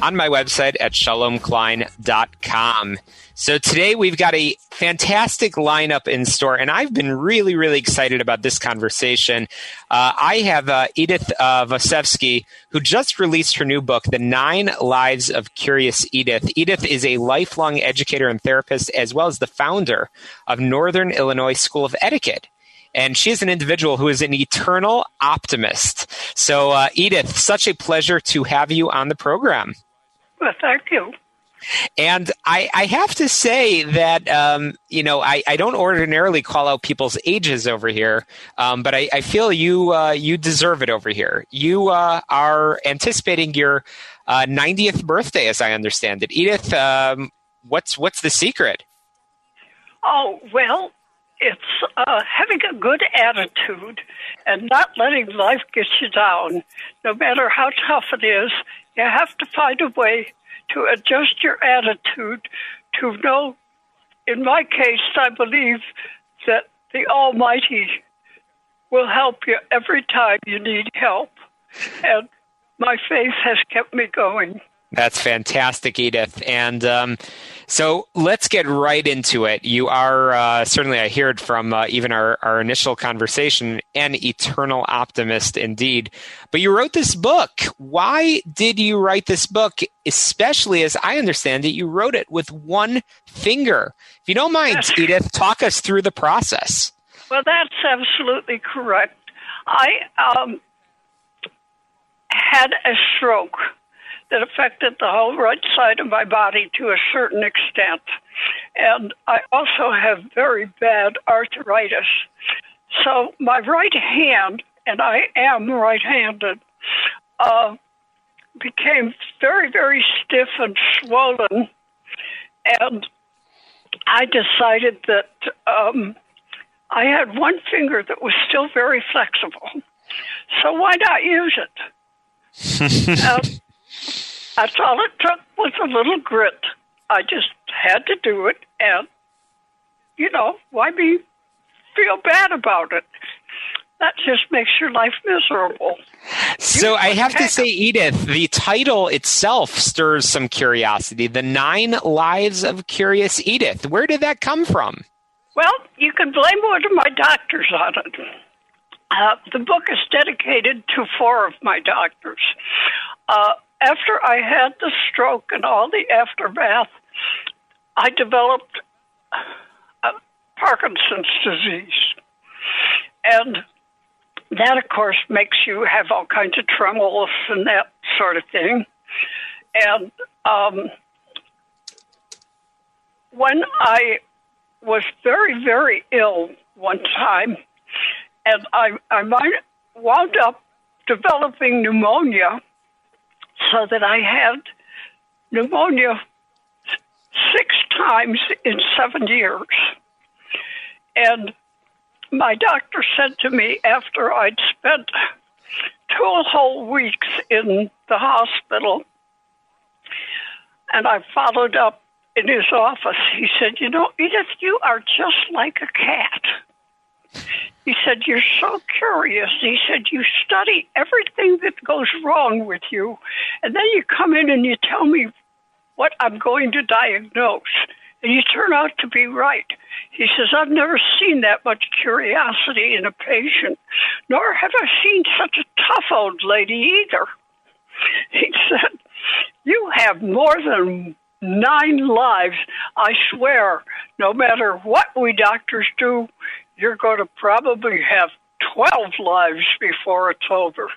on my website at shalomklein.com. So today we've got a fantastic lineup in store, and I've been really, really excited about this conversation. Uh, I have uh, Edith uh, Vasevsky, who just released her new book, The Nine Lives of Curious Edith. Edith is a lifelong educator and therapist, as well as the founder of Northern Illinois School of Etiquette. And she is an individual who is an eternal optimist. So, uh, Edith, such a pleasure to have you on the program. Well, thank you. And I, I have to say that, um, you know, I, I don't ordinarily call out people's ages over here, um, but I, I feel you uh, you deserve it over here. You uh, are anticipating your uh, 90th birthday, as I understand it. Edith, um, what's what's the secret? Oh well, it's uh, having a good attitude and not letting life get you down, no matter how tough it is. You have to find a way to adjust your attitude to know, in my case, I believe that the Almighty will help you every time you need help. And my faith has kept me going. That's fantastic, Edith. And um, so let's get right into it. You are uh, certainly, I heard from uh, even our, our initial conversation, an eternal optimist indeed. But you wrote this book. Why did you write this book? Especially as I understand it, you wrote it with one finger. If you don't mind, Edith, talk us through the process. Well, that's absolutely correct. I um, had a stroke that affected the whole right side of my body to a certain extent. And I also have very bad arthritis. So my right hand, and I am right handed, uh, became very, very stiff and swollen. And I decided that um, I had one finger that was still very flexible. So why not use it? uh, that's all it took was a little grit. I just had to do it, and you know, why be feel bad about it? That just makes your life miserable. So you I have to say, Edith, the title itself stirs some curiosity. The Nine Lives of Curious Edith. Where did that come from? Well, you can blame one of my doctors on it. Uh, the book is dedicated to four of my doctors. Uh, after I had the stroke and all the aftermath, I developed Parkinson's disease. And that, of course, makes you have all kinds of tremors and that sort of thing. And um, when I was very, very ill one time, and I, I wound up developing pneumonia so that I had pneumonia six times in seven years. And my doctor said to me after I'd spent two whole weeks in the hospital, and I followed up in his office, he said, You know, Edith, you are just like a cat. He said, You're so curious. He said, You study everything that goes wrong with you, and then you come in and you tell me what I'm going to diagnose. And you turn out to be right. He says, I've never seen that much curiosity in a patient, nor have I seen such a tough old lady either. He said, You have more than nine lives. I swear, no matter what we doctors do, you're going to probably have 12 lives before it's over.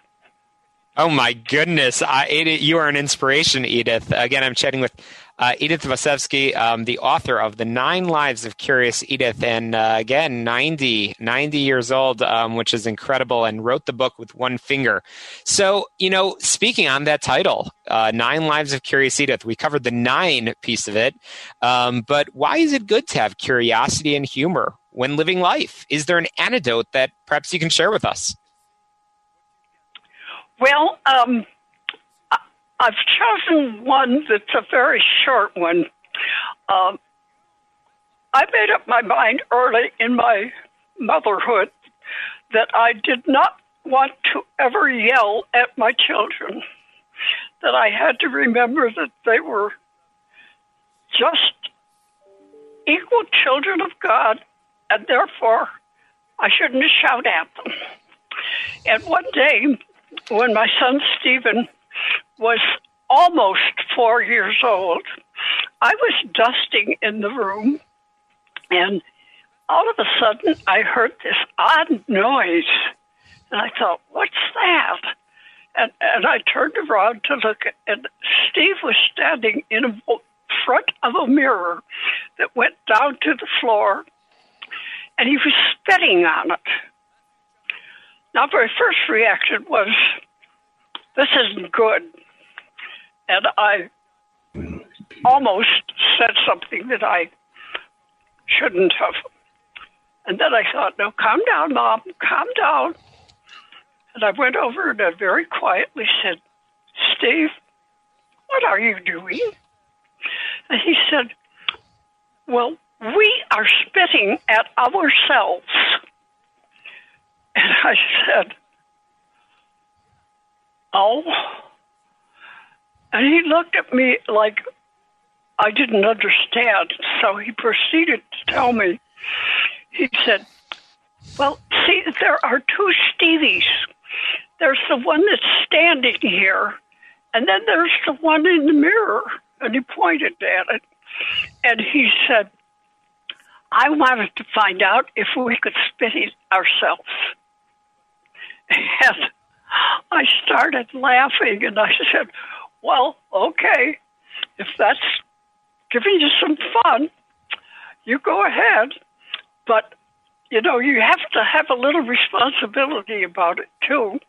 Oh my goodness! I, you are an inspiration, Edith. Again, I'm chatting with uh, Edith Vasevsky, um, the author of The Nine Lives of Curious Edith, and uh, again, 90, 90 years old, um, which is incredible, and wrote the book with one finger. So, you know, speaking on that title, uh, Nine Lives of Curious Edith, we covered the nine piece of it, um, but why is it good to have curiosity and humor when living life? Is there an antidote that perhaps you can share with us? Well, um, I've chosen one that's a very short one. Um, I made up my mind early in my motherhood that I did not want to ever yell at my children, that I had to remember that they were just equal children of God, and therefore I shouldn't shout at them. And one day, when my son Stephen was almost four years old. I was dusting in the room, and all of a sudden I heard this odd noise. And I thought, what's that? And, and I turned around to look, and Steve was standing in front of a mirror that went down to the floor, and he was spitting on it. Now, my first reaction was, this isn't good and I almost said something that I shouldn't have. And then I thought, no, calm down, Mom, calm down. And I went over and I very quietly said, Steve, what are you doing? And he said, Well, we are spitting at ourselves. And I said, Oh. And he looked at me like I didn't understand. So he proceeded to tell me, he said, Well, see, there are two Stevies. There's the one that's standing here, and then there's the one in the mirror. And he pointed at it. And he said, I wanted to find out if we could spit it ourselves. And I started laughing and I said, well, okay, if that's giving you some fun, you go ahead. But, you know, you have to have a little responsibility about it too.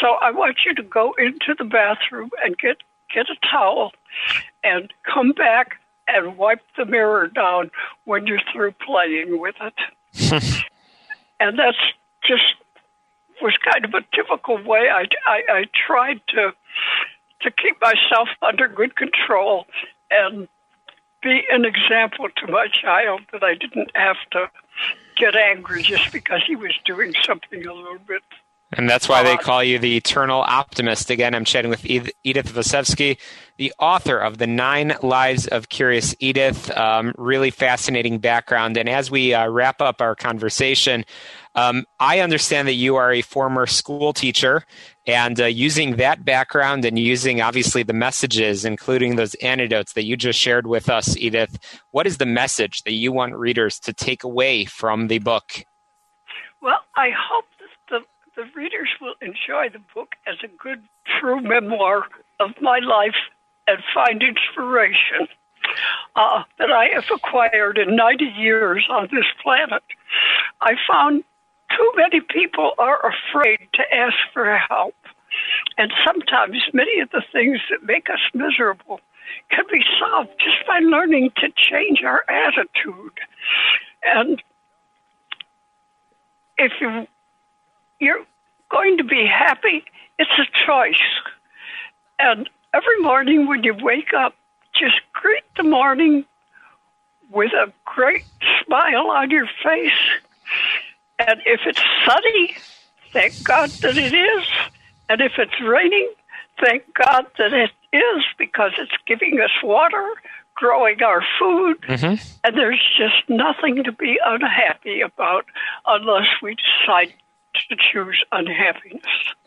So I want you to go into the bathroom and get, get a towel and come back and wipe the mirror down when you're through playing with it. and that's just was kind of a typical way I, I, I tried to to keep myself under good control and be an example to my child that I didn't have to get angry just because he was doing something a little bit. And that's why they call you the eternal optimist. Again, I'm chatting with Edith Vasevsky, the author of The Nine Lives of Curious Edith. Um, really fascinating background. And as we uh, wrap up our conversation, um, I understand that you are a former school teacher and uh, using that background and using obviously the messages, including those anecdotes that you just shared with us, Edith, what is the message that you want readers to take away from the book? Well, I hope the, the readers will enjoy the book as a good, true memoir of my life and find inspiration uh, that I have acquired in 90 years on this planet. I found too many people are afraid to ask for help. And sometimes many of the things that make us miserable can be solved just by learning to change our attitude. And if you you're going to be happy, it's a choice. And every morning when you wake up, just greet the morning with a great smile on your face and if it's sunny, thank God that it is. And if it's raining, thank God that it is because it's giving us water, growing our food, mm-hmm. and there's just nothing to be unhappy about unless we decide to choose unhappiness.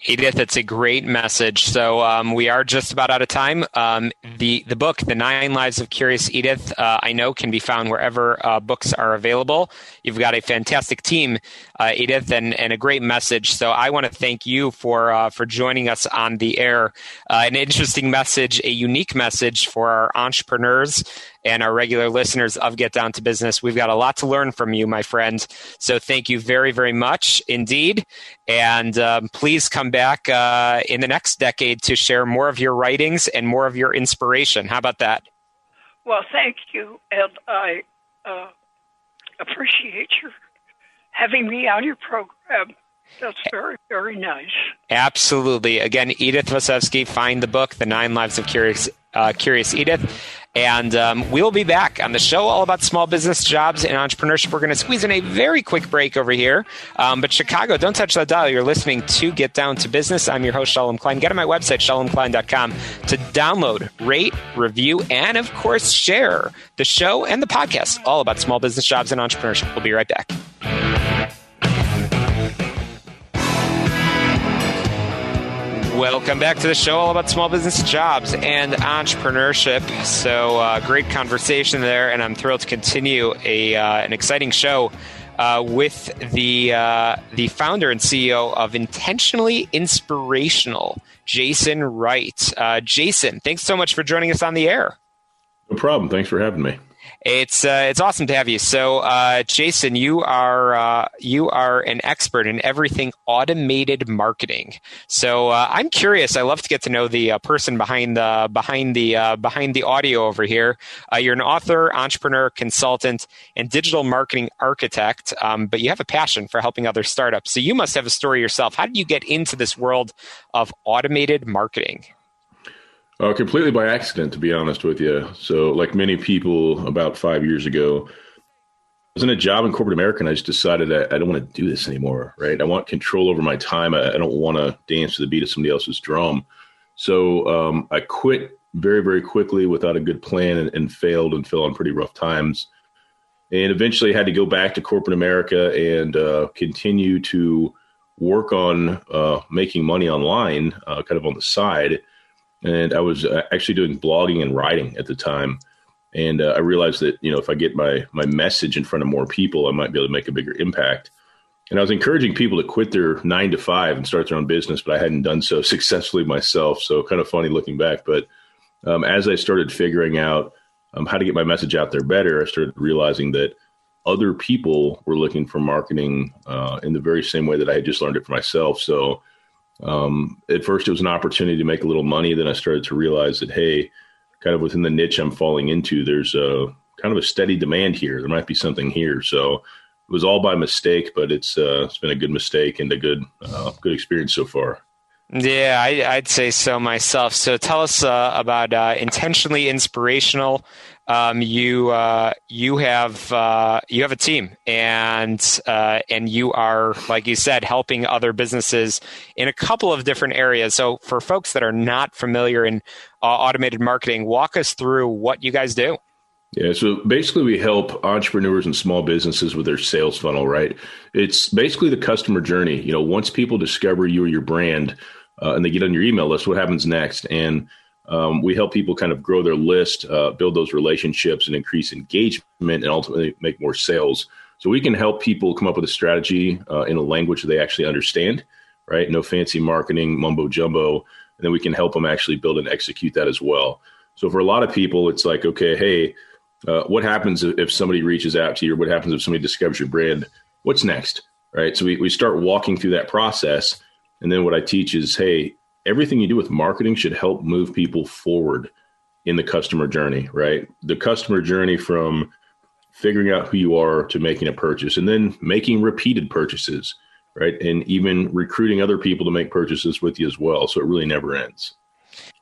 Edith, it's a great message. So um, we are just about out of time. Um, the the book, The Nine Lives of Curious Edith, uh, I know can be found wherever uh, books are available. You've got a fantastic team uh, Edith, and, and a great message. So I want to thank you for uh, for joining us on the air. Uh, an interesting message, a unique message for our entrepreneurs and our regular listeners of Get Down to Business. We've got a lot to learn from you, my friend. So thank you very, very much indeed. And um, please come back uh, in the next decade to share more of your writings and more of your inspiration. How about that? Well, thank you. And I uh, appreciate your having me on your program. That's very, very nice. Absolutely. Again, Edith Vasevsky, find the book, The Nine Lives of Curious, uh, Curious Edith. And um, we'll be back on the show all about small business, jobs, and entrepreneurship. We're going to squeeze in a very quick break over here. Um, but Chicago, don't touch that dial. You're listening to Get Down to Business. I'm your host, Shalom Klein. Get on my website, shalomklein.com, to download, rate, review, and of course, share the show and the podcast all about small business, jobs, and entrepreneurship. We'll be right back. Welcome back to the show, all about small business jobs and entrepreneurship. So, uh, great conversation there, and I'm thrilled to continue a uh, an exciting show uh, with the uh, the founder and CEO of Intentionally Inspirational, Jason Wright. Uh, Jason, thanks so much for joining us on the air. No problem. Thanks for having me. It's uh, it's awesome to have you. So, uh, Jason, you are uh, you are an expert in everything automated marketing. So, uh, I'm curious. I love to get to know the uh, person behind the behind the uh, behind the audio over here. you're an author, entrepreneur, consultant, and digital marketing architect. Um, but you have a passion for helping other startups. So, you must have a story yourself. How did you get into this world of automated marketing? Uh, completely by accident, to be honest with you. So, like many people, about five years ago, I was in a job in corporate America, and I just decided that I don't want to do this anymore. Right? I want control over my time. I, I don't want to dance to the beat of somebody else's drum. So um, I quit very, very quickly without a good plan, and, and failed and fell on pretty rough times. And eventually, had to go back to corporate America and uh, continue to work on uh, making money online, uh, kind of on the side and I was uh, actually doing blogging and writing at the time. And uh, I realized that you know if I get my my message in front of more people, I might be able to make a bigger impact. And I was encouraging people to quit their nine to five and start their own business, but I hadn't done so successfully myself. So kind of funny looking back. But um, as I started figuring out um, how to get my message out there better, I started realizing that other people were looking for marketing uh, in the very same way that I had just learned it for myself. So um, at first, it was an opportunity to make a little money. Then I started to realize that, hey, kind of within the niche I'm falling into, there's a kind of a steady demand here. There might be something here. So it was all by mistake, but it's uh, it's been a good mistake and a good uh, good experience so far. Yeah, I, would say so myself. So tell us uh, about uh, intentionally inspirational. Um, you uh, you have uh, you have a team, and uh, and you are like you said, helping other businesses in a couple of different areas. So for folks that are not familiar in uh, automated marketing, walk us through what you guys do. Yeah, so basically, we help entrepreneurs and small businesses with their sales funnel. Right, it's basically the customer journey. You know, once people discover you or your brand uh, and they get on your email list, what happens next? And um, we help people kind of grow their list, uh, build those relationships, and increase engagement, and ultimately make more sales. So we can help people come up with a strategy uh, in a language they actually understand, right? No fancy marketing, mumbo jumbo, and then we can help them actually build and execute that as well. So for a lot of people, it's like, okay, hey, uh, what happens if somebody reaches out to you, or what happens if somebody discovers your brand? What's next, right? So we, we start walking through that process and then what I teach is, hey, everything you do with marketing should help move people forward in the customer journey, right? The customer journey from figuring out who you are to making a purchase and then making repeated purchases, right? And even recruiting other people to make purchases with you as well. So it really never ends.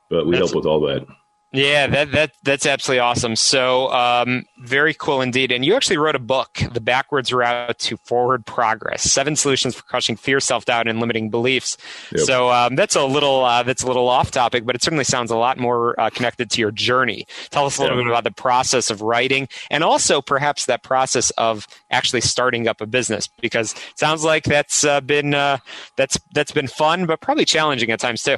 But we That's, help with all that. Yeah, that that that's absolutely awesome. So um, very cool indeed. And you actually wrote a book, "The Backwards Route to Forward Progress: Seven Solutions for Crushing Fear, Self Doubt, and Limiting Beliefs." Yep. So um, that's a little uh, that's a little off topic, but it certainly sounds a lot more uh, connected to your journey. Tell us a little bit about the process of writing, and also perhaps that process of actually starting up a business, because it sounds like that's uh, been uh, that's that's been fun, but probably challenging at times too.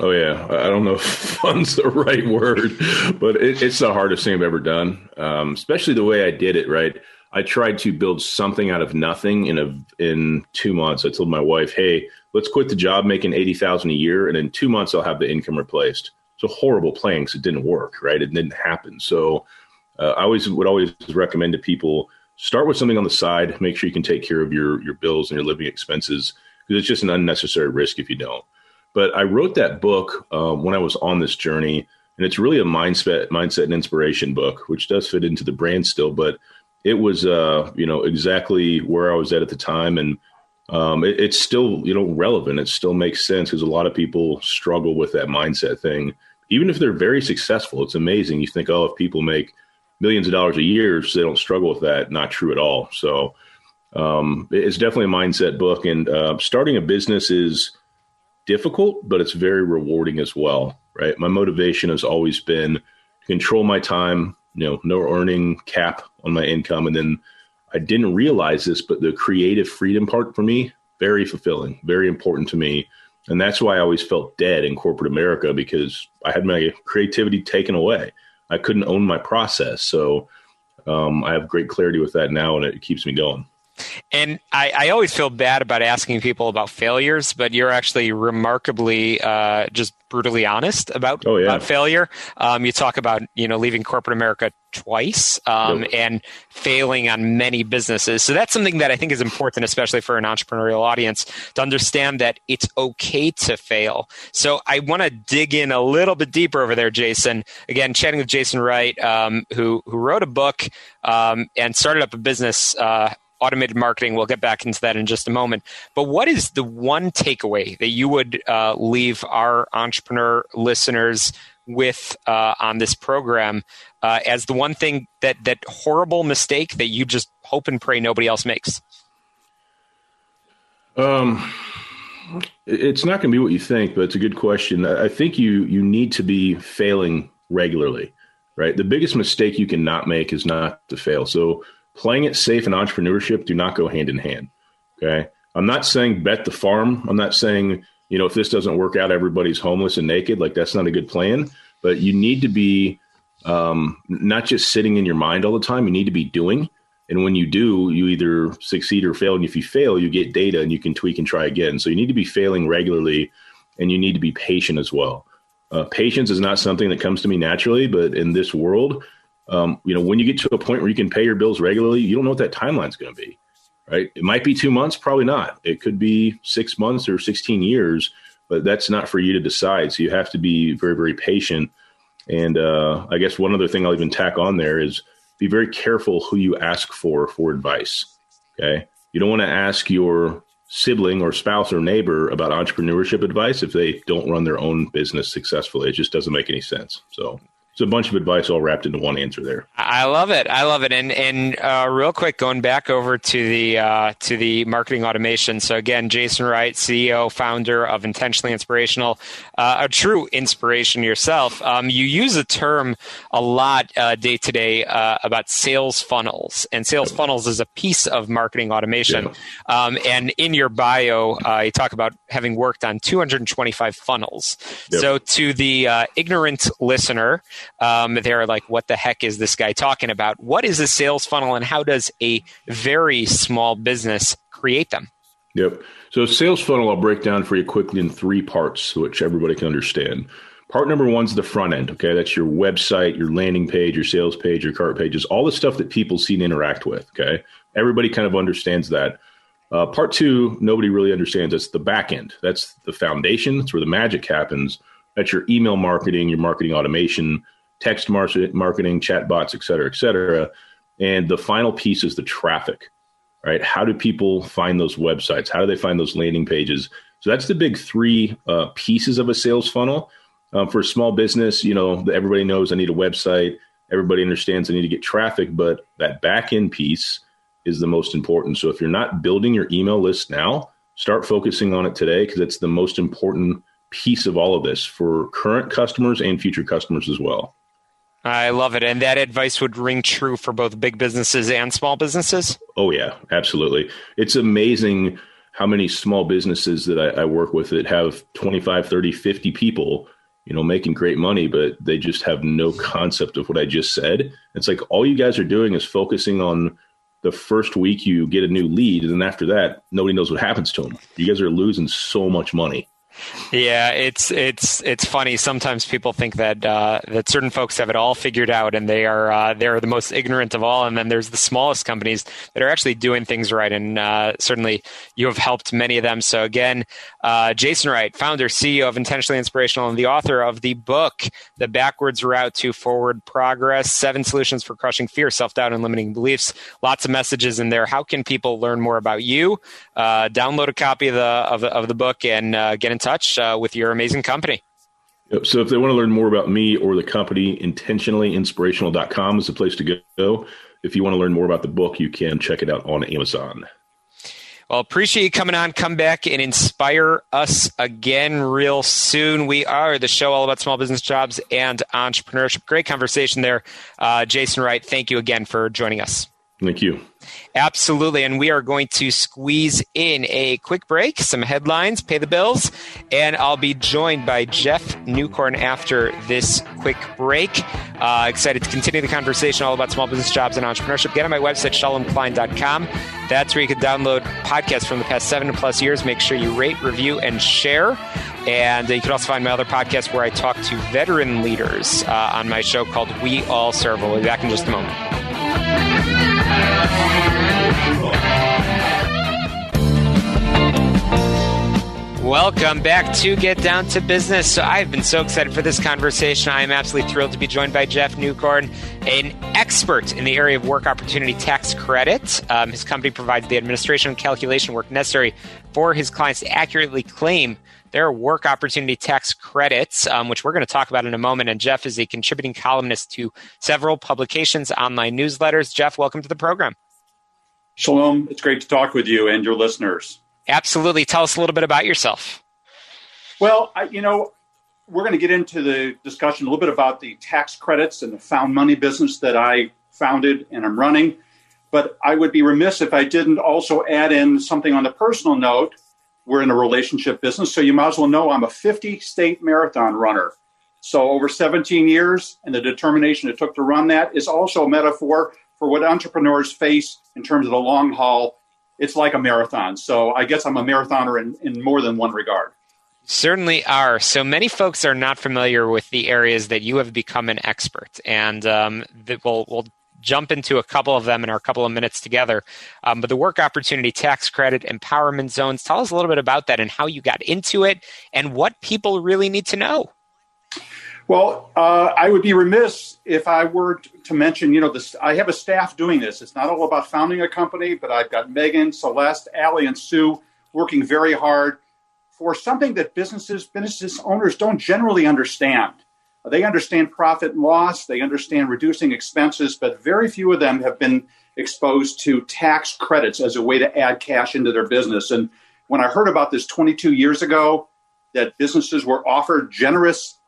Oh yeah, I don't know if fun's the right word, but it, it's the hardest thing I've ever done. Um, especially the way I did it. Right, I tried to build something out of nothing in a in two months. I told my wife, "Hey, let's quit the job making eighty thousand a year, and in two months I'll have the income replaced." It's a horrible plan because it didn't work, right? It didn't happen. So uh, I always would always recommend to people start with something on the side. Make sure you can take care of your your bills and your living expenses because it's just an unnecessary risk if you don't. But I wrote that book uh, when I was on this journey, and it's really a mindset mindset and inspiration book, which does fit into the brand still, but it was uh, you know exactly where I was at at the time, and um, it, it's still you know relevant. It still makes sense because a lot of people struggle with that mindset thing, even if they're very successful. It's amazing. You think, oh, if people make millions of dollars a year, so they don't struggle with that. Not true at all. So um, it's definitely a mindset book, and uh, starting a business is difficult, but it's very rewarding as well. Right. My motivation has always been to control my time. You know, no earning cap on my income, and then I didn't realize this, but the creative freedom part for me very fulfilling, very important to me. And that's why I always felt dead in corporate America because I had my creativity taken away. I couldn't own my process. So um, I have great clarity with that now, and it keeps me going. And I, I, always feel bad about asking people about failures, but you're actually remarkably uh, just brutally honest about, oh, yeah. about failure. Um, you talk about you know leaving corporate America twice um, yep. and failing on many businesses. So that's something that I think is important, especially for an entrepreneurial audience, to understand that it's okay to fail. So I want to dig in a little bit deeper over there, Jason. Again, chatting with Jason Wright, um, who who wrote a book um, and started up a business. Uh, automated marketing. We'll get back into that in just a moment. But what is the one takeaway that you would uh, leave our entrepreneur listeners with uh, on this program uh, as the one thing that that horrible mistake that you just hope and pray nobody else makes? Um, it's not going to be what you think, but it's a good question. I think you you need to be failing regularly, right? The biggest mistake you cannot make is not to fail. So playing it safe and entrepreneurship do not go hand in hand. Okay. I'm not saying bet the farm. I'm not saying, you know, if this doesn't work out, everybody's homeless and naked. Like that's not a good plan. But you need to be um, not just sitting in your mind all the time. You need to be doing. And when you do, you either succeed or fail. And if you fail, you get data and you can tweak and try again. So you need to be failing regularly and you need to be patient as well. Uh, patience is not something that comes to me naturally, but in this world, um, you know, when you get to a point where you can pay your bills regularly, you don't know what that timeline is going to be, right? It might be two months, probably not. It could be six months or 16 years, but that's not for you to decide. So you have to be very, very patient. And uh, I guess one other thing I'll even tack on there is be very careful who you ask for for advice. Okay. You don't want to ask your sibling or spouse or neighbor about entrepreneurship advice if they don't run their own business successfully. It just doesn't make any sense. So it's a bunch of advice all wrapped into one answer there. I love it. I love it. And and uh, real quick, going back over to the uh, to the marketing automation. So again, Jason Wright, CEO, founder of Intentionally Inspirational, uh, a true inspiration yourself. Um, you use the term a lot day to day about sales funnels, and sales funnels is a piece of marketing automation. Yeah. Um, and in your bio, uh, you talk about having worked on 225 funnels. Yep. So to the uh, ignorant listener um, they're like, what the heck is this guy talking about? What is a sales funnel and how does a very small business create them? Yep. So, sales funnel, I'll break down for you quickly in three parts, which everybody can understand. Part number one is the front end. Okay. That's your website, your landing page, your sales page, your cart pages, all the stuff that people see and interact with. Okay. Everybody kind of understands that. Uh, part two, nobody really understands. That's the back end. That's the foundation. That's where the magic happens. That's your email marketing, your marketing automation, text marketing, chatbots, et cetera, et cetera. And the final piece is the traffic, right? How do people find those websites? How do they find those landing pages? So that's the big three uh, pieces of a sales funnel. Um, for a small business, you know, everybody knows I need a website. Everybody understands I need to get traffic, but that back end piece is the most important. So if you're not building your email list now, start focusing on it today because it's the most important piece of all of this for current customers and future customers as well. I love it. And that advice would ring true for both big businesses and small businesses? Oh, yeah, absolutely. It's amazing how many small businesses that I, I, work with that have 25, 30, 50 people, you know, making great money, but they just have no concept of what I just said. It's like all you guys are doing is focusing on the first week you get a new lead, and then after that, nobody knows what happens to them. You guys are losing so much money. Yeah, it's it's it's funny. Sometimes people think that uh, that certain folks have it all figured out, and they are uh, they are the most ignorant of all. And then there's the smallest companies that are actually doing things right. And uh, certainly, you have helped many of them. So again, uh, Jason Wright, founder, CEO of Intentionally Inspirational, and the author of the book "The Backwards Route to Forward Progress: Seven Solutions for Crushing Fear, Self Doubt, and Limiting Beliefs." Lots of messages in there. How can people learn more about you? Uh, download a copy of the of the, of the book and uh, get in touch uh, with your amazing company. Yep. So if they want to learn more about me or the company, intentionallyinspirational.com is the place to go. If you want to learn more about the book, you can check it out on Amazon. Well, appreciate you coming on. Come back and inspire us again real soon. We are the show all about small business jobs and entrepreneurship. Great conversation there. Uh, Jason Wright, thank you again for joining us. Thank you. Absolutely. And we are going to squeeze in a quick break, some headlines, pay the bills, and I'll be joined by Jeff Newcorn after this quick break. Uh, excited to continue the conversation all about small business jobs and entrepreneurship. Get on my website, shalomklein.com. That's where you can download podcasts from the past seven plus years. Make sure you rate, review, and share. And you can also find my other podcast where I talk to veteran leaders uh, on my show called We All Serve. We'll be back in just a moment. Welcome back to Get Down to Business. So I've been so excited for this conversation. I am absolutely thrilled to be joined by Jeff Newcorn, an expert in the area of work opportunity tax credit. Um, his company provides the administration and calculation work necessary for his clients to accurately claim their work opportunity tax credits, um, which we're going to talk about in a moment. And Jeff is a contributing columnist to several publications, online newsletters. Jeff, welcome to the program. Shalom. It's great to talk with you and your listeners. Absolutely. Tell us a little bit about yourself. Well, I, you know, we're going to get into the discussion a little bit about the tax credits and the found money business that I founded and I'm running. But I would be remiss if I didn't also add in something on the personal note. We're in a relationship business, so you might as well know I'm a 50 state marathon runner. So over 17 years, and the determination it took to run that is also a metaphor for what entrepreneurs face in terms of the long haul it's like a marathon. So I guess I'm a marathoner in, in more than one regard. Certainly are. So many folks are not familiar with the areas that you have become an expert, and um, we'll, we'll jump into a couple of them in our couple of minutes together. Um, but the work opportunity tax credit empowerment zones, tell us a little bit about that and how you got into it and what people really need to know. Well, uh, I would be remiss if I were to mention, you know, this. I have a staff doing this. It's not all about founding a company, but I've got Megan, Celeste, Allie, and Sue working very hard for something that businesses, business owners don't generally understand. They understand profit and loss, they understand reducing expenses, but very few of them have been exposed to tax credits as a way to add cash into their business. And when I heard about this 22 years ago, that businesses were offered generous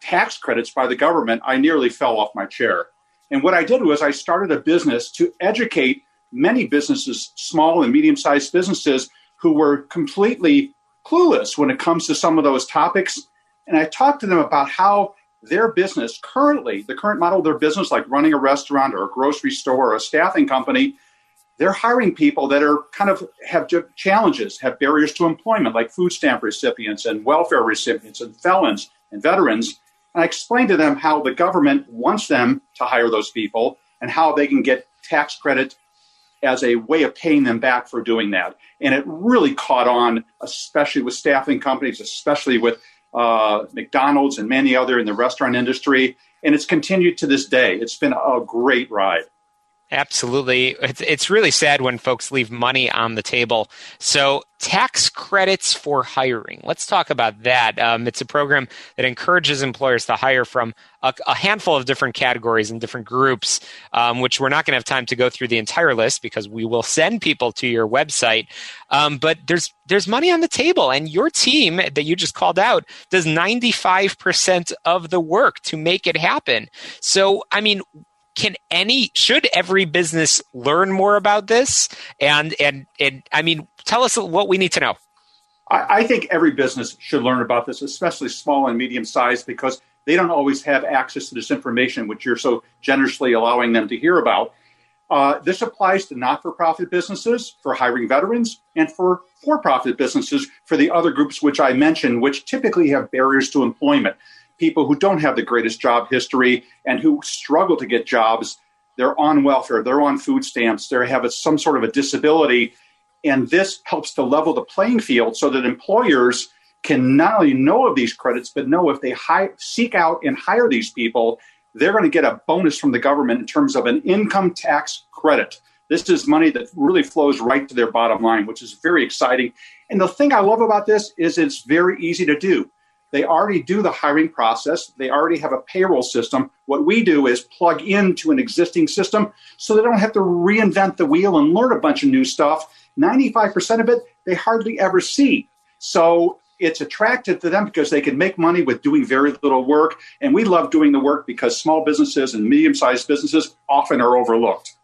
tax credits by the government, I nearly fell off my chair. And what I did was I started a business to educate many businesses, small and medium sized businesses, who were completely clueless when it comes to some of those topics. And I talked to them about how their business currently, the current model of their business, like running a restaurant or a grocery store or a staffing company, they're hiring people that are kind of have challenges, have barriers to employment, like food stamp recipients and welfare recipients and felons and veterans. And I explained to them how the government wants them to hire those people and how they can get tax credit as a way of paying them back for doing that. And it really caught on, especially with staffing companies, especially with uh, McDonald's and many other in the restaurant industry. And it's continued to this day. It's been a great ride. Absolutely. It's, it's really sad when folks leave money on the table. So, tax credits for hiring. Let's talk about that. Um, it's a program that encourages employers to hire from a, a handful of different categories and different groups, um, which we're not going to have time to go through the entire list because we will send people to your website. Um, but there's there's money on the table, and your team that you just called out does 95% of the work to make it happen. So, I mean, can any should every business learn more about this? And and and i mean tell us what we need to know. I, I, think every business should learn about this especially small and medium sized because they don't always have access to this information which you're so generously allowing them to hear about. Uh, this applies to not for profit businesses for hiring veterans and for for profit businesses for the other groups which I mentioned, which typically have barriers to employment. People who don't have the greatest job history and who struggle to get jobs. They're on welfare, they're on food stamps, they have a, some sort of a disability. And this helps to level the playing field so that employers can not only know of these credits, but know if they hi- seek out and hire these people, they're going to get a bonus from the government in terms of an income tax credit. This is money that really flows right to their bottom line, which is very exciting. And the thing I love about this is it's very easy to do. They already do the hiring process. They already have a payroll system. What we do is plug into an existing system so they don't have to reinvent the wheel and learn a bunch of new stuff. 95% of it they hardly ever see. So it's attractive to them because they can make money with doing very little work. And we love doing the work because small businesses and medium sized businesses often are overlooked.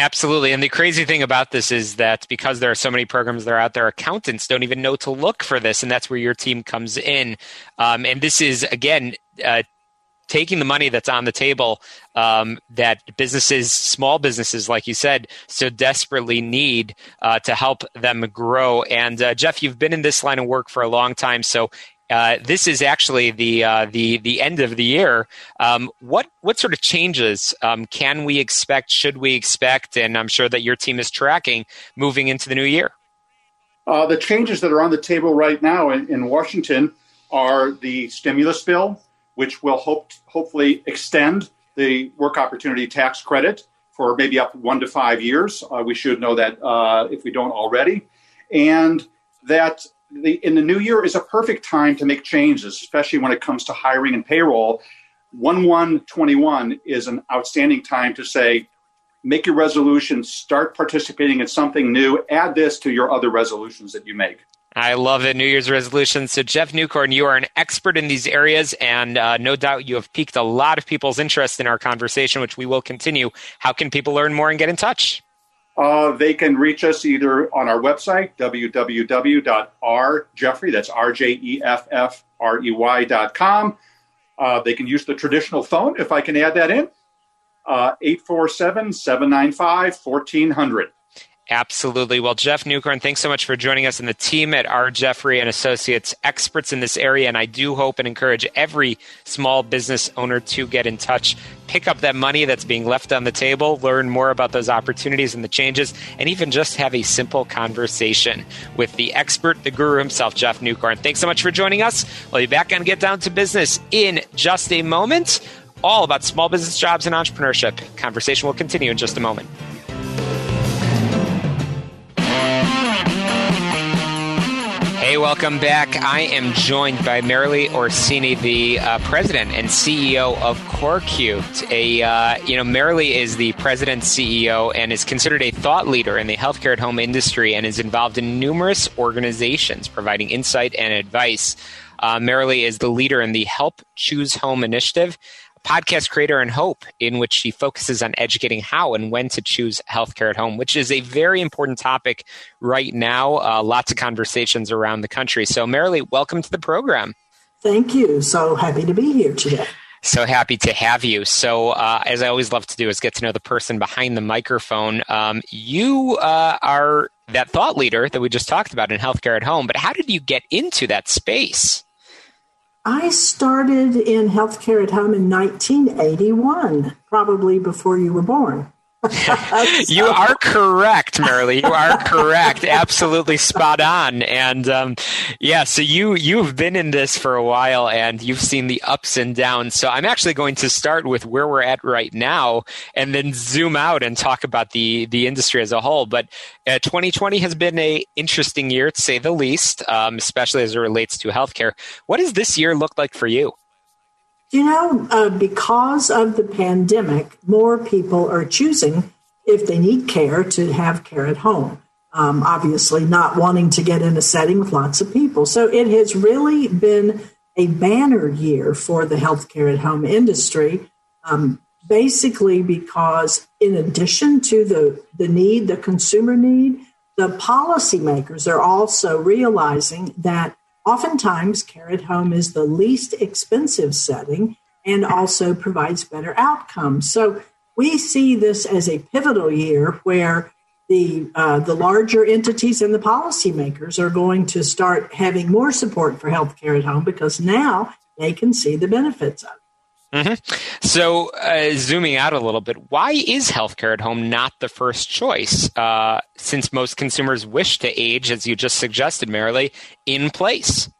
Absolutely. And the crazy thing about this is that because there are so many programs that are out there, accountants don't even know to look for this. And that's where your team comes in. Um, and this is, again, uh, taking the money that's on the table um, that businesses, small businesses, like you said, so desperately need uh, to help them grow. And uh, Jeff, you've been in this line of work for a long time, so. Uh, this is actually the uh, the the end of the year. Um, what what sort of changes um, can we expect? Should we expect? And I'm sure that your team is tracking moving into the new year. Uh, the changes that are on the table right now in, in Washington are the stimulus bill, which will hope, hopefully extend the work opportunity tax credit for maybe up one to five years. Uh, we should know that uh, if we don't already. And that the, in the new year is a perfect time to make changes, especially when it comes to hiring and payroll. 1 1 21 is an outstanding time to say, make your resolution, start participating in something new, add this to your other resolutions that you make. I love it. New Year's resolutions. So, Jeff Newcorn, you are an expert in these areas, and uh, no doubt you have piqued a lot of people's interest in our conversation, which we will continue. How can people learn more and get in touch? Uh, they can reach us either on our website, www.rjeffrey, that's R-J-E-F-F-R-E-Y dot com. Uh, they can use the traditional phone, if I can add that in, uh, 847-795-1400. Absolutely. Well, Jeff Newcorn, thanks so much for joining us and the team at R. Jeffrey and Associates, experts in this area. And I do hope and encourage every small business owner to get in touch, pick up that money that's being left on the table, learn more about those opportunities and the changes, and even just have a simple conversation with the expert, the guru himself, Jeff Newcorn. Thanks so much for joining us. We'll be back on Get Down to Business in just a moment. All about small business jobs and entrepreneurship. Conversation will continue in just a moment. Welcome back. I am joined by Marilee Orsini, the uh, president and CEO of CoreCute. A uh, you know, Marilee is the president CEO and is considered a thought leader in the healthcare at home industry and is involved in numerous organizations providing insight and advice. Uh, Marilee is the leader in the Help Choose Home initiative podcast creator and hope in which she focuses on educating how and when to choose healthcare at home which is a very important topic right now uh, lots of conversations around the country so marilee welcome to the program thank you so happy to be here today so happy to have you. So, uh, as I always love to do, is get to know the person behind the microphone. Um, you uh, are that thought leader that we just talked about in healthcare at home, but how did you get into that space? I started in healthcare at home in 1981, probably before you were born. you are correct, Marilee. You are correct. Absolutely spot on. And um, yeah, so you you've been in this for a while, and you've seen the ups and downs. So I'm actually going to start with where we're at right now, and then zoom out and talk about the the industry as a whole. But uh, 2020 has been a interesting year, to say the least, um, especially as it relates to healthcare. What does this year look like for you? You know, uh, because of the pandemic, more people are choosing, if they need care, to have care at home. Um, obviously, not wanting to get in a setting with lots of people. So it has really been a banner year for the healthcare at home industry. Um, basically, because in addition to the, the need, the consumer need, the policymakers are also realizing that Oftentimes, care at home is the least expensive setting and also provides better outcomes. So we see this as a pivotal year where the uh, the larger entities and the policymakers are going to start having more support for healthcare at home because now they can see the benefits of it. Mm-hmm. So, uh, zooming out a little bit, why is healthcare at home not the first choice? Uh, since most consumers wish to age, as you just suggested, Marilee, in place.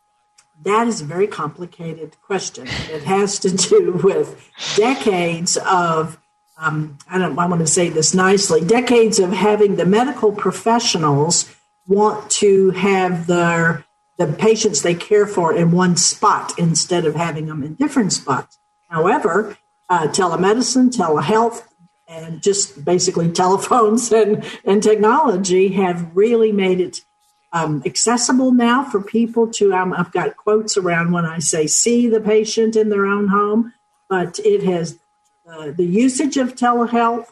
That is a very complicated question. It has to do with decades of, um, I don't I want to say this nicely, decades of having the medical professionals want to have their the patients they care for in one spot instead of having them in different spots. However, uh, telemedicine, telehealth, and just basically telephones and, and technology have really made it um, accessible now for people to. Um, I've got quotes around when I say see the patient in their own home, but it has uh, the usage of telehealth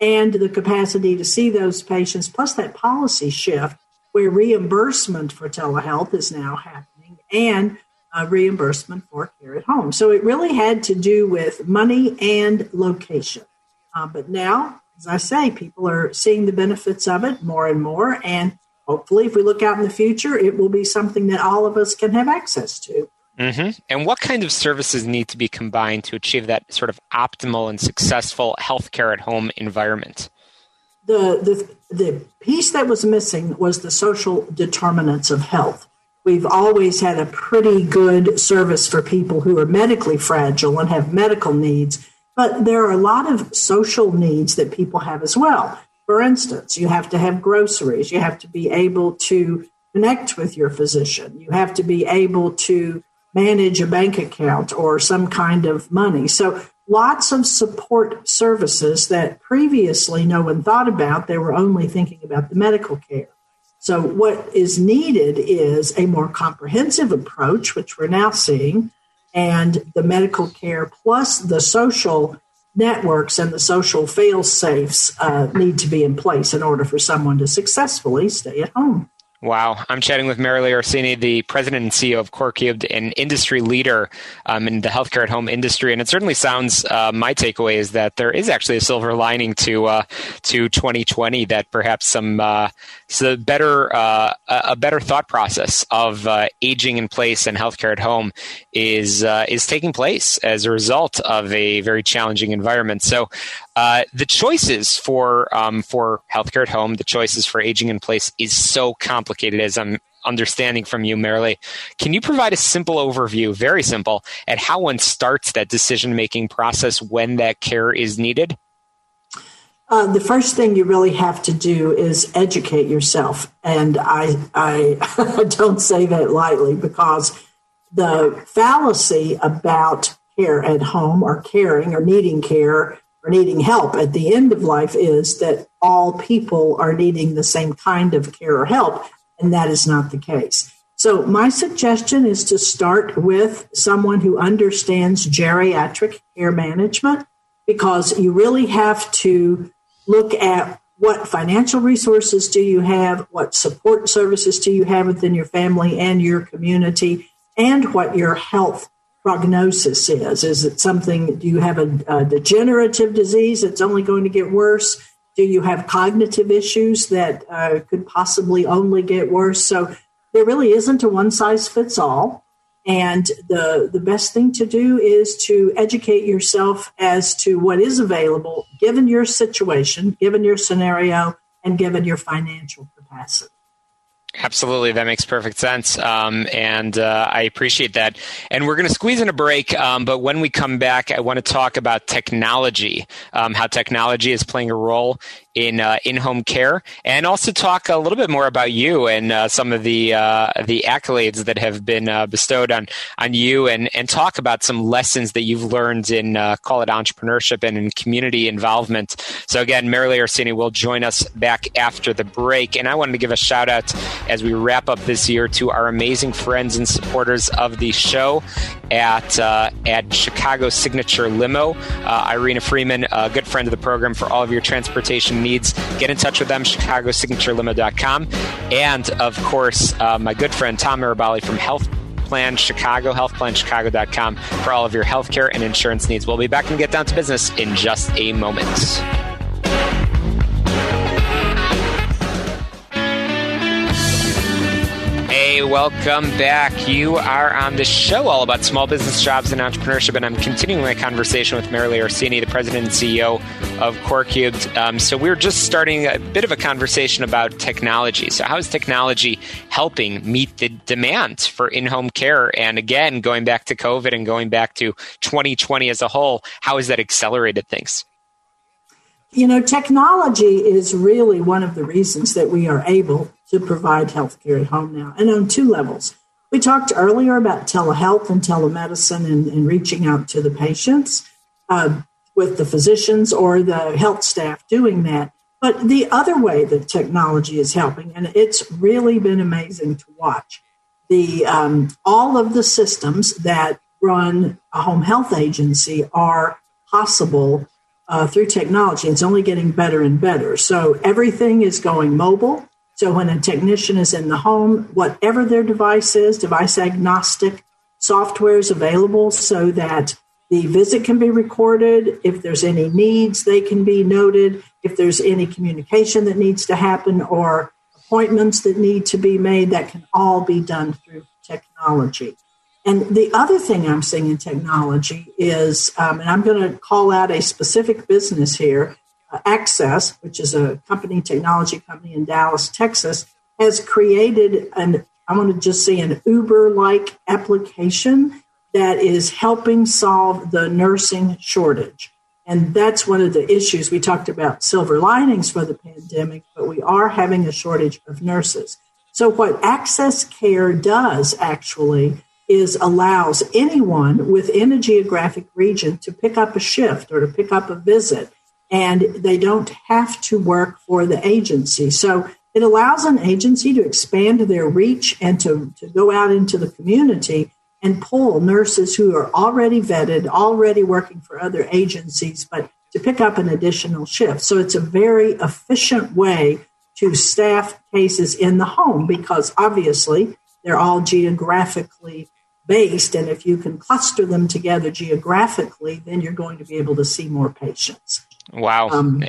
and the capacity to see those patients, plus that policy shift where reimbursement for telehealth is now happening and uh, reimbursement for care at home. So it really had to do with money and location. Uh, but now, as I say, people are seeing the benefits of it more and more. And hopefully, if we look out in the future, it will be something that all of us can have access to. Mm-hmm. And what kind of services need to be combined to achieve that sort of optimal and successful healthcare at home environment? The, the, the piece that was missing was the social determinants of health. We've always had a pretty good service for people who are medically fragile and have medical needs, but there are a lot of social needs that people have as well. For instance, you have to have groceries, you have to be able to connect with your physician, you have to be able to manage a bank account or some kind of money. So, lots of support services that previously no one thought about. They were only thinking about the medical care. So, what is needed is a more comprehensive approach, which we're now seeing, and the medical care plus the social networks and the social fail safes uh, need to be in place in order for someone to successfully stay at home. Wow. I'm chatting with Marilee Orsini, the president and CEO of CoreCubed, an industry leader um, in the healthcare at home industry. And it certainly sounds, uh, my takeaway is that there is actually a silver lining to uh, to 2020 that perhaps some uh, so better uh, a better thought process of uh, aging in place and healthcare at home is uh, is taking place as a result of a very challenging environment. So uh, the choices for um, for healthcare at home, the choices for aging in place is so complicated as I'm understanding from you, Marilee. Can you provide a simple overview, very simple, at how one starts that decision making process when that care is needed? Uh, the first thing you really have to do is educate yourself, and I I don't say that lightly because the fallacy about care at home or caring or needing care or needing help at the end of life is that all people are needing the same kind of care or help, and that is not the case. So, my suggestion is to start with someone who understands geriatric care management because you really have to look at what financial resources do you have, what support services do you have within your family and your community, and what your health prognosis is. Is it something, do you have a, a degenerative disease that's only going to get worse? Do you have cognitive issues that uh, could possibly only get worse? So there really isn't a one size fits all. And the, the best thing to do is to educate yourself as to what is available given your situation, given your scenario, and given your financial capacity. Absolutely, that makes perfect sense, um, and uh, I appreciate that. And we're going to squeeze in a break, um, but when we come back, I want to talk about technology, um, how technology is playing a role in uh, in home care, and also talk a little bit more about you and uh, some of the uh, the accolades that have been uh, bestowed on on you, and and talk about some lessons that you've learned in uh, call it entrepreneurship and in community involvement. So again, Marilee Orsini will join us back after the break, and I wanted to give a shout out as we wrap up this year to our amazing friends and supporters of the show at uh, at Chicago Signature Limo, Irina Freeman, a good friend of the program for all of your transportation needs, get in touch with them, chicagosignaturelimo.com. And of course, uh, my good friend Tom Mirabali from Health Plan Chicago, healthplanchicago.com for all of your healthcare and insurance needs. We'll be back and get down to business in just a moment. Welcome back. You are on the show all about small business jobs and entrepreneurship, and I'm continuing my conversation with Marilee Orsini, the president and CEO of CoreCubed. Um, so we're just starting a bit of a conversation about technology. So how is technology helping meet the demand for in-home care? And again, going back to COVID and going back to 2020 as a whole, how has that accelerated things? You know, technology is really one of the reasons that we are able to provide health care at home now, and on two levels. We talked earlier about telehealth and telemedicine and, and reaching out to the patients uh, with the physicians or the health staff doing that. But the other way that technology is helping, and it's really been amazing to watch, the um, all of the systems that run a home health agency are possible uh, through technology. It's only getting better and better. So everything is going mobile. So when a technician is in the home, whatever their device is, device agnostic software is available so that the visit can be recorded. If there's any needs, they can be noted. If there's any communication that needs to happen or appointments that need to be made, that can all be done through technology. And the other thing I'm seeing in technology is, um, and I'm going to call out a specific business here, Axxess, which is a company, technology company in Dallas, Texas, has created an, I want to just say an Uber like application that is helping solve the nursing shortage. And that's one of the issues. We talked about silver linings for the pandemic, but we are having a shortage of nurses. So, what Axxess Care does actually is allows anyone within a geographic region to pick up a shift or to pick up a visit, and they don't have to work for the agency. So it allows an agency to expand their reach and to, to go out into the community and pull nurses who are already vetted, already working for other agencies, but to pick up an additional shift. So it's a very efficient way to staff cases in the home because obviously they're all geographically based. And if you can cluster them together geographically, then you're going to be able to see more patients. Wow. Um,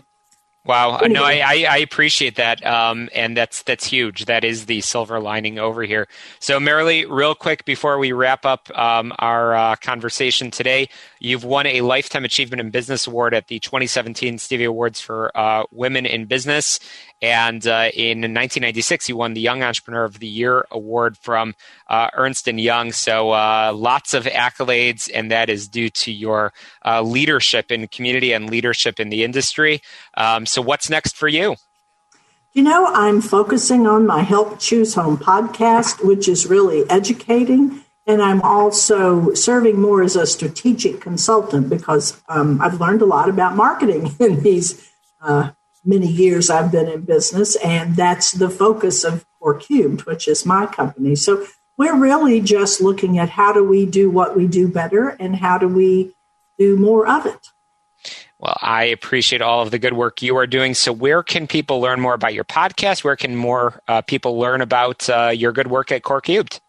Wow, anyway. no, I, I, appreciate that, um, and that's that's huge. That is the silver lining over here. So, Marilee, real quick before we wrap up um, our uh, conversation today, you've won a lifetime achievement in business award at the 2017 Stevie Awards for uh, Women in Business, and uh, in 1996, you won the Young Entrepreneur of the Year award from uh, Ernst and Young. So uh, lots of accolades, and that is due to your uh, leadership in community and leadership in the industry. Um, so what's next for you? You know, I'm focusing on my Help Choose Home podcast, which is really educating. And I'm also serving more as a strategic consultant because um, I've learned a lot about marketing in these uh, many years I've been in business, and that's the focus of Core Cubed, which is my company. So we're really just looking at how do we do what we do better and how do we do more of it. Well, I appreciate all of the good work you are doing. So, where can people learn more about your podcast? Where can more uh, people learn about uh, your good work at Core Cubed?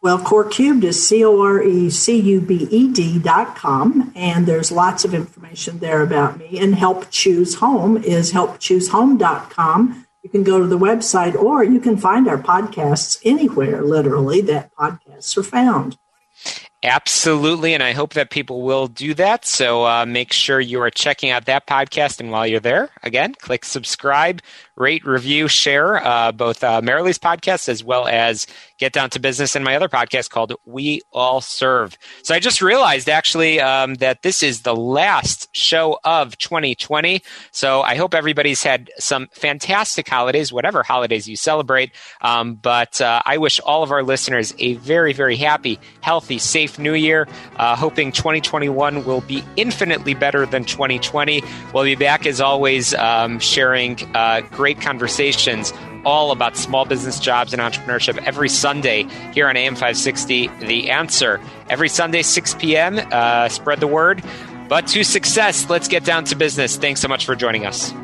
Well, Core Cubed is C O R E C U B E D dot com, and there's lots of information there about me. And Help Choose Home is helpchoosehome.com. You can go to the website or you can find our podcasts anywhere, literally, that podcasts are found. Absolutely, and I hope that people will do that. So uh, make sure you are checking out that podcast. And while you're there, again, click subscribe, rate, review, share uh, both uh, Marilee's podcast as well as Get Down to Business and my other podcast called We All Serve. So I just realized actually um, that this is the last show of 2020. So I hope everybody's had some fantastic holidays, whatever holidays you celebrate. Um, but uh, I wish all of our listeners a very, very happy, healthy, safe new year. Uh, hoping 2021 will be infinitely better than 2020. We'll be back as always, um, sharing uh, great conversations all about small business jobs and entrepreneurship every Sunday here on AM 560. The answer every Sunday, 6 p.m. Uh, spread the word. But to success, let's get down to business. Thanks so much for joining us.